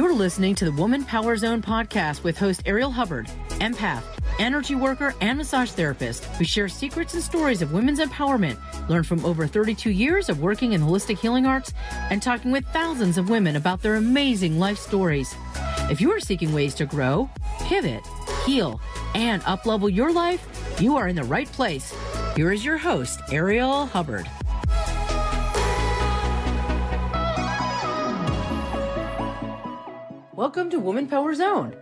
You're listening to the Woman Power Zone podcast with host Ariel Hubbard, empath, energy worker, and massage therapist. We share secrets and stories of women's empowerment, learn from over 32 years of working in holistic healing arts, and talking with thousands of women about their amazing life stories. If you are seeking ways to grow, pivot, heal, and uplevel your life, you are in the right place. Here is your host, Ariel Hubbard. Welcome to Woman Power Zone.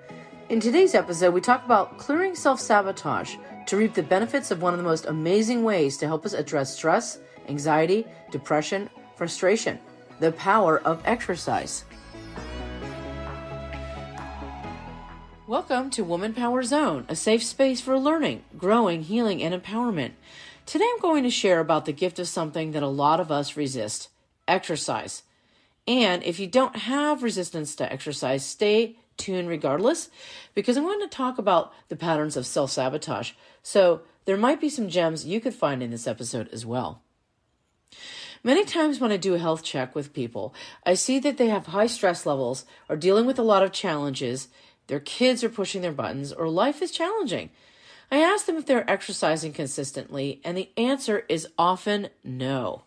In today's episode, we talk about clearing self sabotage to reap the benefits of one of the most amazing ways to help us address stress, anxiety, depression, frustration the power of exercise. Welcome to Woman Power Zone, a safe space for learning, growing, healing, and empowerment. Today I'm going to share about the gift of something that a lot of us resist exercise. And if you don't have resistance to exercise, stay tuned regardless, because I'm going to talk about the patterns of self sabotage. So there might be some gems you could find in this episode as well. Many times when I do a health check with people, I see that they have high stress levels, are dealing with a lot of challenges, their kids are pushing their buttons, or life is challenging. I ask them if they're exercising consistently, and the answer is often no.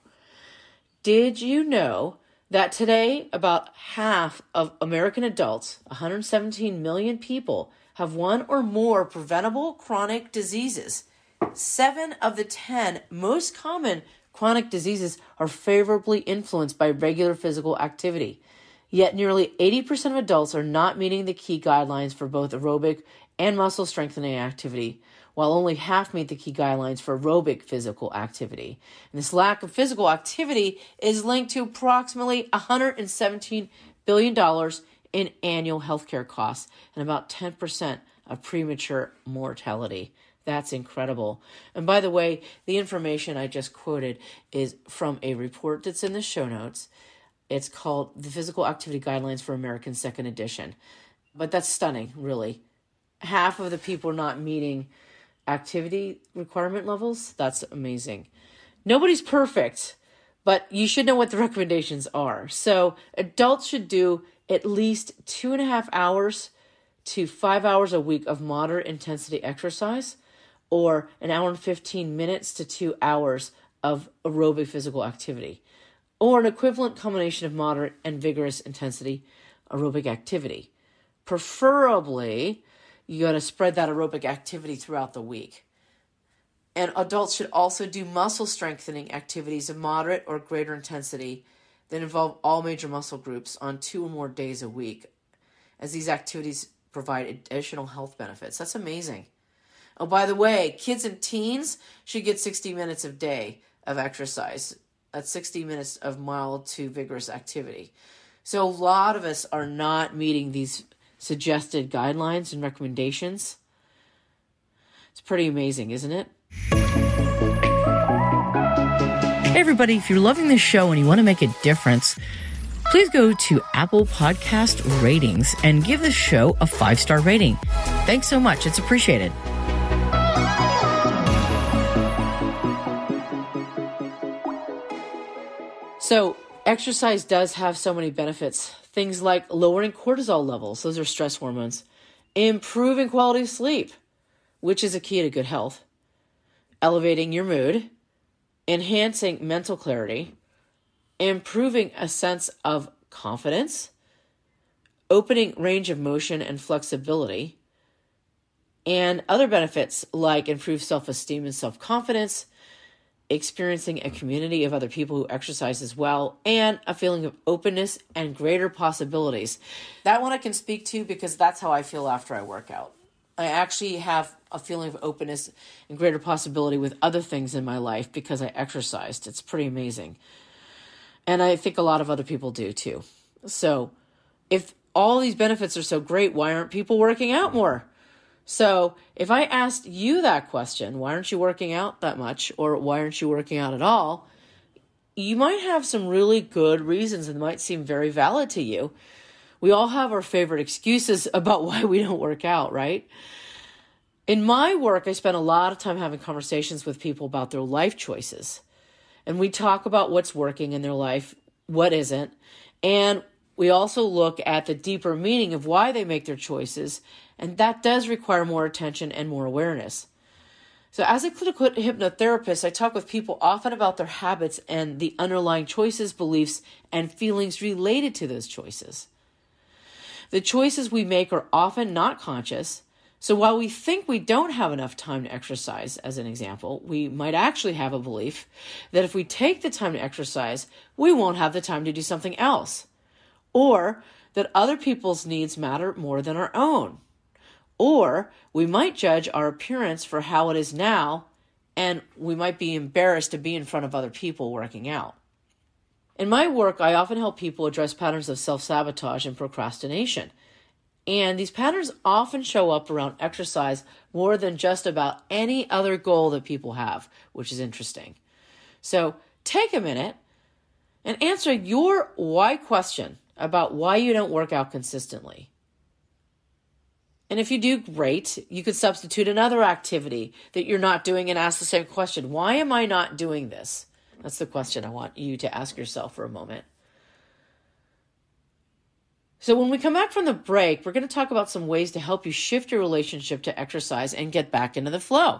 Did you know that today about half of American adults, 117 million people, have one or more preventable chronic diseases. Seven of the 10 most common chronic diseases are favorably influenced by regular physical activity. Yet nearly 80% of adults are not meeting the key guidelines for both aerobic and muscle strengthening activity while only half meet the key guidelines for aerobic physical activity. And this lack of physical activity is linked to approximately $117 billion in annual healthcare costs and about 10% of premature mortality. That's incredible. And by the way, the information I just quoted is from a report that's in the show notes. It's called The Physical Activity Guidelines for Americans, second edition. But that's stunning, really. Half of the people not meeting activity requirement levels, that's amazing. Nobody's perfect, but you should know what the recommendations are. So, adults should do at least two and a half hours to five hours a week of moderate intensity exercise, or an hour and 15 minutes to two hours of aerobic physical activity, or an equivalent combination of moderate and vigorous intensity aerobic activity. Preferably, you got to spread that aerobic activity throughout the week. And adults should also do muscle strengthening activities of moderate or greater intensity that involve all major muscle groups on two or more days a week, as these activities provide additional health benefits. That's amazing. Oh, by the way, kids and teens should get 60 minutes a day of exercise. That's 60 minutes of mild to vigorous activity. So, a lot of us are not meeting these suggested guidelines and recommendations. It's pretty amazing, isn't it? Hey, everybody, if you're loving this show and you want to make a difference, please go to Apple Podcast Ratings and give the show a five star rating. Thanks so much, it's appreciated. So, exercise does have so many benefits. Things like lowering cortisol levels, those are stress hormones, improving quality of sleep, which is a key to good health, elevating your mood, enhancing mental clarity, improving a sense of confidence, opening range of motion and flexibility, and other benefits like improved self esteem and self confidence, experiencing a community of other people who exercise as well, and a feeling of openness and greater possibilities. That one I can speak to because that's how I feel after I work out. I actually have a feeling of openness and greater possibility with other things in my life because I exercised. It's pretty amazing. And I think a lot of other people do too. So, if all these benefits are so great, why aren't people working out more? So if I asked you that question, why aren't you working out that much? Or why aren't you working out at all? You might have some really good reasons and might seem very valid to you. We all have our favorite excuses about why we don't work out, right? In my work, I spend a lot of time having conversations with people about their life choices. And we talk about what's working in their life, what isn't. And We also look at the deeper meaning of why they make their choices, and that does require more attention and more awareness. So, as a clinical hypnotherapist, I talk with people often about their habits and the underlying choices, beliefs, and feelings related to those choices. The choices we make are often not conscious. So, while we think we don't have enough time to exercise, as an example, we might actually have a belief that if we take the time to exercise, we won't have the time to do something else, or that other people's needs matter more than our own. Or we might judge our appearance for how it is now, and we might be embarrassed to be in front of other people working out. In my work, I often help people address patterns of self sabotage and procrastination. And these patterns often show up around exercise more than just about any other goal that people have, which is interesting. So take a minute and answer your why question about why you don't work out consistently. And if you do, great. You could substitute another activity that you're not doing and ask the same question Why am I not doing this? That's the question I want you to ask yourself for a moment. So, when we come back from the break, we're going to talk about some ways to help you shift your relationship to exercise and get back into the flow.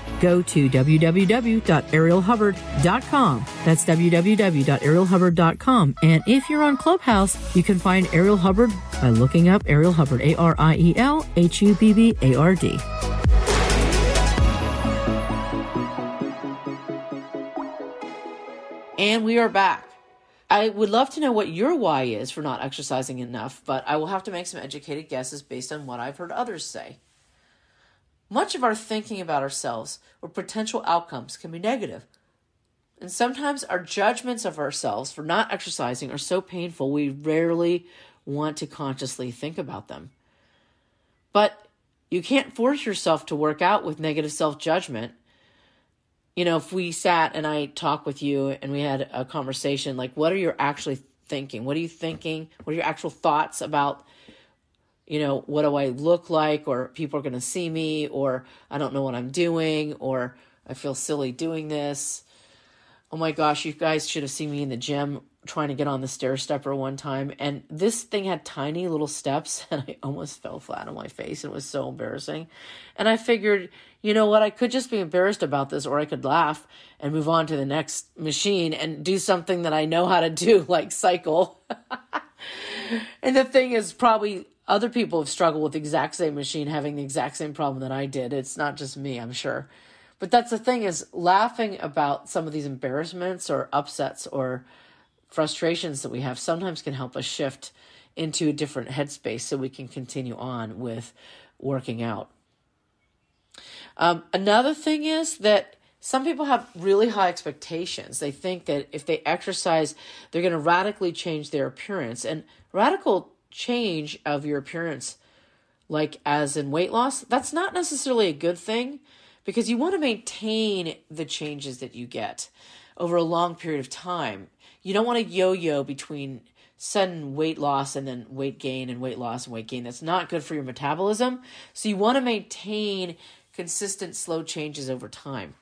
go to www.arielhubbard.com. That's www.arielhubbard.com. And if you're on Clubhouse, you can find Ariel Hubbard by looking up Ariel Hubbard, A R I E L H U B B A R D. And we are back. I would love to know what your why is for not exercising enough, but I will have to make some educated guesses based on what I've heard others say. Much of our thinking about ourselves or potential outcomes can be negative. And sometimes our judgments of ourselves for not exercising are so painful we rarely want to consciously think about them. But you can't force yourself to work out with negative self judgment. You know, if we sat and I talked with you and we had a conversation, like, what are you actually thinking? What are you thinking? What are your actual thoughts about you know, what do I look like, or people are going to see me, or I don't know what I'm doing, or I feel silly doing this. Oh my gosh, you guys should have seen me in the gym trying to get on the stair stepper one time, and this thing had tiny little steps, and I almost fell flat on my face. It was so embarrassing. And I figured, you know what, I could just be embarrassed about this, or I could laugh and move on to the next machine and do something that I know how to do, like cycle. and the thing is, probably other people have struggled with the exact same machine having the exact same problem that I did. It's not just me, I'm sure. But that's the thing is laughing about some of these embarrassments or upsets or frustrations that we have sometimes can help us shift into a different headspace so we can continue on with working out. Um, another thing is that some people have really high expectations. They think that if they exercise, they're going to radically change their appearance. And radical change of your appearance, like as in weight loss, that's not necessarily a good thing because you want to maintain the changes that you get over a long period of time. You don't want to yo yo between sudden weight loss and then weight gain and weight loss and weight gain. That's not good for your metabolism. So you want to maintain consistent slow changes over time.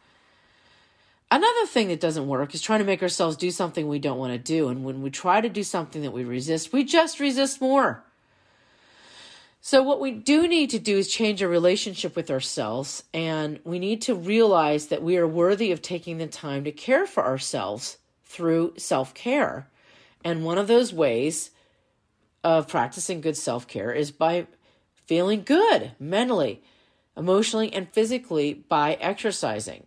Another thing that doesn't work is trying to make ourselves do something we don't want to do. And when we try to do something that we resist, we just resist more. So, what we do need to do is change our relationship with ourselves, and we need to realize that we are worthy of taking the time to care for ourselves through self care. And one of those ways of practicing good self care is by feeling good mentally, emotionally, and physically by exercising.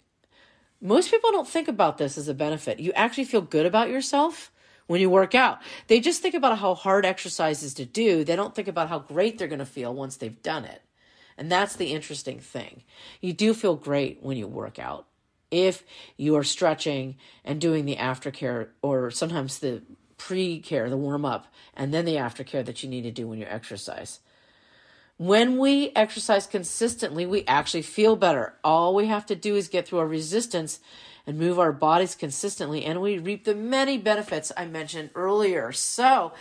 Most people don't think about this as a benefit. You actually feel good about yourself when you work out. They just think about how hard exercise is to do. They don't think about how great they're going to feel once they've done it. And that's the interesting thing. You do feel great when you work out. If you are stretching and doing the aftercare or sometimes the pre care, the warm up, and then the aftercare that you need to do when you exercise. When we exercise consistently, we actually feel better. All we have to do is get through our resistance and move our bodies consistently, and we reap the many benefits I mentioned earlier. So,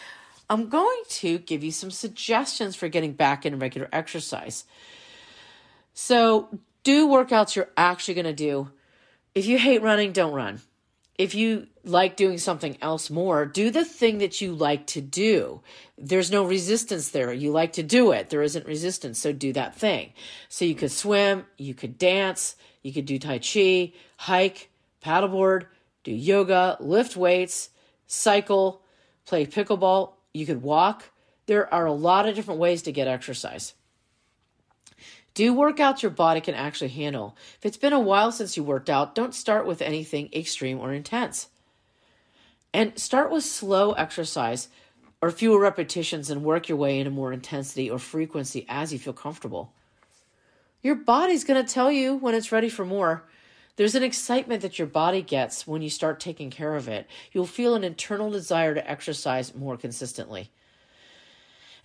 I'm going to give you some suggestions for getting back in regular exercise. So, do workouts you're actually going to do. If you hate running, don't run. If you like doing something else more, do the thing that you like to do. There's no resistance there. You like to do it. There isn't resistance. So do that thing. So you could swim, you could dance, you could do Tai Chi, hike, paddleboard, do yoga, lift weights, cycle, play pickleball, you could walk. There are a lot of different ways to get exercise. Do workouts your body can actually handle. If it's been a while since you worked out, don't start with anything extreme or intense. And start with slow exercise or fewer repetitions and work your way into more intensity or frequency as you feel comfortable. Your body's going to tell you when it's ready for more. There's an excitement that your body gets when you start taking care of it. You'll feel an internal desire to exercise more consistently.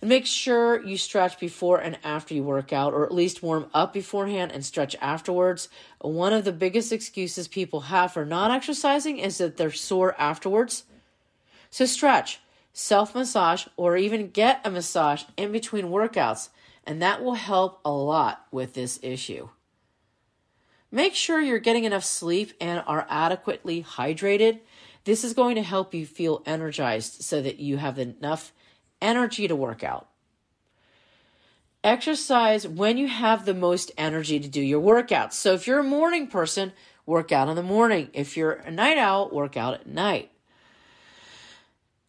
And make sure you stretch before and after you work out, or at least warm up beforehand and stretch afterwards. One of the biggest excuses people have for not exercising is that they're sore afterwards. So stretch, self massage, or even get a massage in between workouts, and that will help a lot with this issue. Make sure you're getting enough sleep and are adequately hydrated. This is going to help you feel energized so that you have enough energy to work out. Exercise when you have the most energy to do your workouts. So if you're a morning person, work out in the morning. If you're a night owl, work out at night.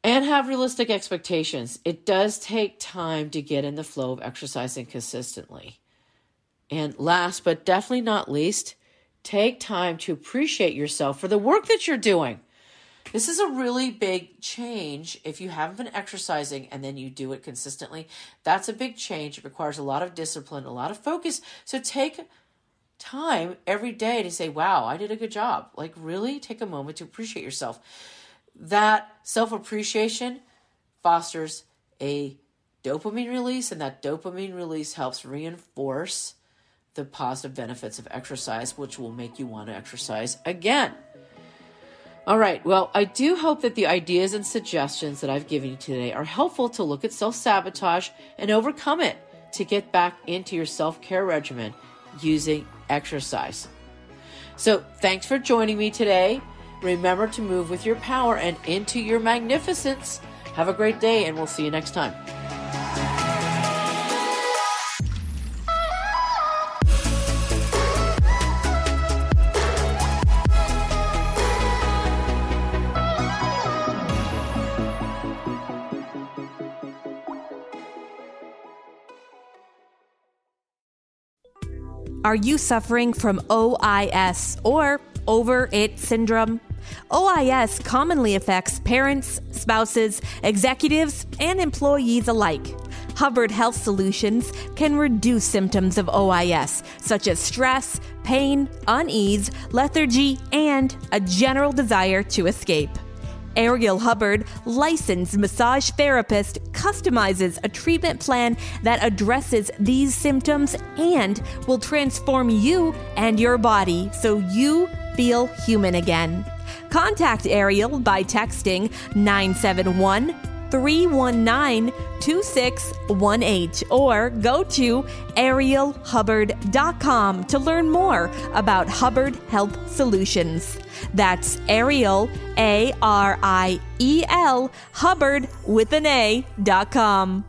And have realistic expectations. It does take time to get in the flow of exercising consistently. And last but definitely not least, take time to appreciate yourself for the work that you're doing. This is a really big change if you haven't been exercising and then you do it consistently. That's a big change. It requires a lot of discipline, a lot of focus. So take time every day to say, wow, I did a good job. Like, really take a moment to appreciate yourself. That self appreciation fosters a dopamine release, and that dopamine release helps reinforce the positive benefits of exercise, which will make you want to exercise again. All right, well, I do hope that the ideas and suggestions that I've given you today are helpful to look at self sabotage and overcome it to get back into your self care regimen using exercise. So, thanks for joining me today. Remember to move with your power and into your magnificence. Have a great day, and we'll see you next time. Are you suffering from OIS or over it syndrome? OIS commonly affects parents, spouses, executives, and employees alike. Hubbard Health Solutions can reduce symptoms of OIS, such as stress, pain, unease, lethargy, and a general desire to escape. Ariel Hubbard, licensed massage therapist, customizes a treatment plan that addresses these symptoms and will transform you and your body so you feel human again. Contact Ariel by texting 971 319 2618 or go to arielhubbard.com to learn more about Hubbard Health Solutions. That's Ariel, A R I E L, Hubbard with an A dot com.